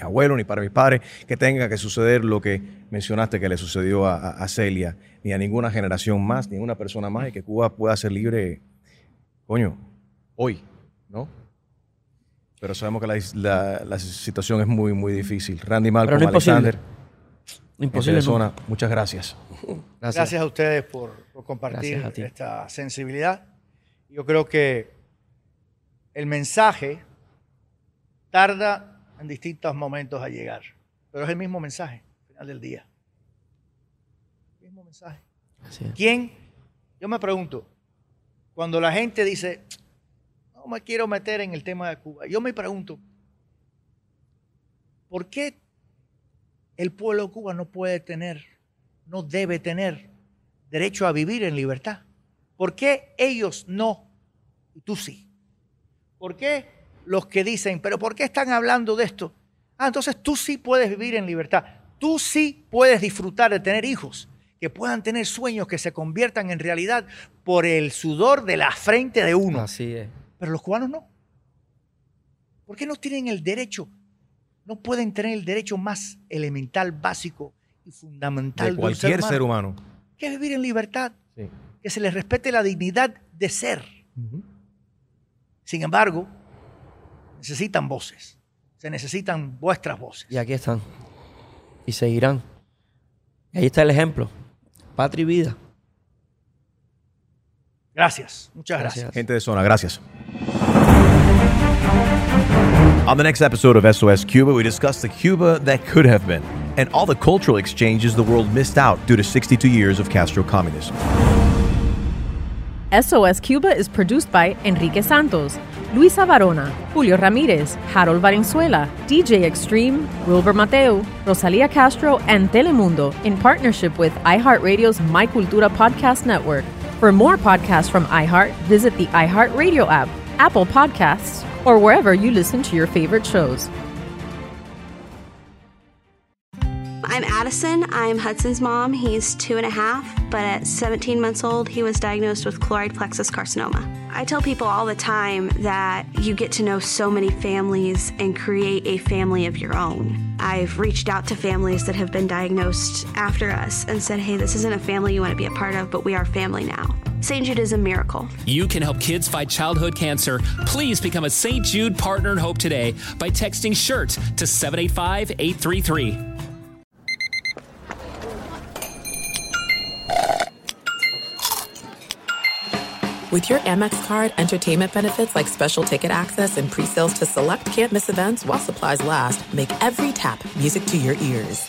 abuelos, ni para mis padres, que tenga que suceder lo que mencionaste que le sucedió a, Celia, ni a ninguna generación más, ni a una persona más, y que Cuba pueda ser libre, coño, hoy, ¿no? Pero sabemos que la, la- la situación es muy, muy difícil. Randy Malcolm, imposible. Imposible. zona, muchas gracias. Gracias. Gracias a ustedes por, por compartir esta sensibilidad. Yo creo que el mensaje tarda en distintos momentos a llegar, pero es el mismo mensaje al final del día. El mismo mensaje. Así es. ¿Quién? Yo me pregunto, cuando la gente dice, no me quiero meter en el tema de Cuba, yo me pregunto, ¿por qué el pueblo de Cuba no puede tener, no debe tener derecho a vivir en libertad? ¿Por qué ellos no y tú sí? ¿Por qué los que dicen, pero por qué están hablando de esto? Ah, entonces tú sí puedes vivir en libertad. Tú sí puedes disfrutar de tener hijos que puedan tener sueños que se conviertan en realidad por el sudor de la frente de uno. Así es. Pero los cubanos no. ¿Por qué no tienen el derecho? No pueden tener el derecho más elemental, básico y fundamental De de un ser cualquier humano, ser humano. que es vivir en libertad, Sí. que se les respete la dignidad de ser. Sin embargo, necesitan voces, se necesitan vuestras voces. Y aquí están. Y seguirán. Y ahí está el ejemplo. Patria y vida. Gracias, muchas gracias. Gente de zona, gracias. On the next episode of SOS Cuba, we discuss the Cuba that could have been and all the cultural exchanges the world missed out due to 62 years of Castro communism. SOS Cuba is produced by Enrique Santos, Luisa Barona, Julio Ramirez, Harold Valenzuela, DJ Extreme, Wilbur Mateo, Rosalia Castro, and Telemundo in partnership with iHeartRadio's My Cultura podcast network. For more podcasts from iHeart, visit the iHeartRadio app, Apple Podcasts, or wherever you listen to your favorite shows. I'm Addison. I'm Hudson's mom. He's two and a half, but at 17 months old, he was diagnosed with choroid plexus carcinoma. I tell people all the time that you get to know so many families and create a family of your own. I've reached out to families that have been diagnosed after us and said, hey, this isn't a family you want to be a part of, but we are family now. St. Jude is a miracle. You can help kids fight childhood cancer. Please become a St. Jude Partner in Hope today by texting SHIRT to 785 833. With your Amex card, entertainment benefits like special ticket access and pre-sales to select campus events while supplies last, make every tap music to your ears.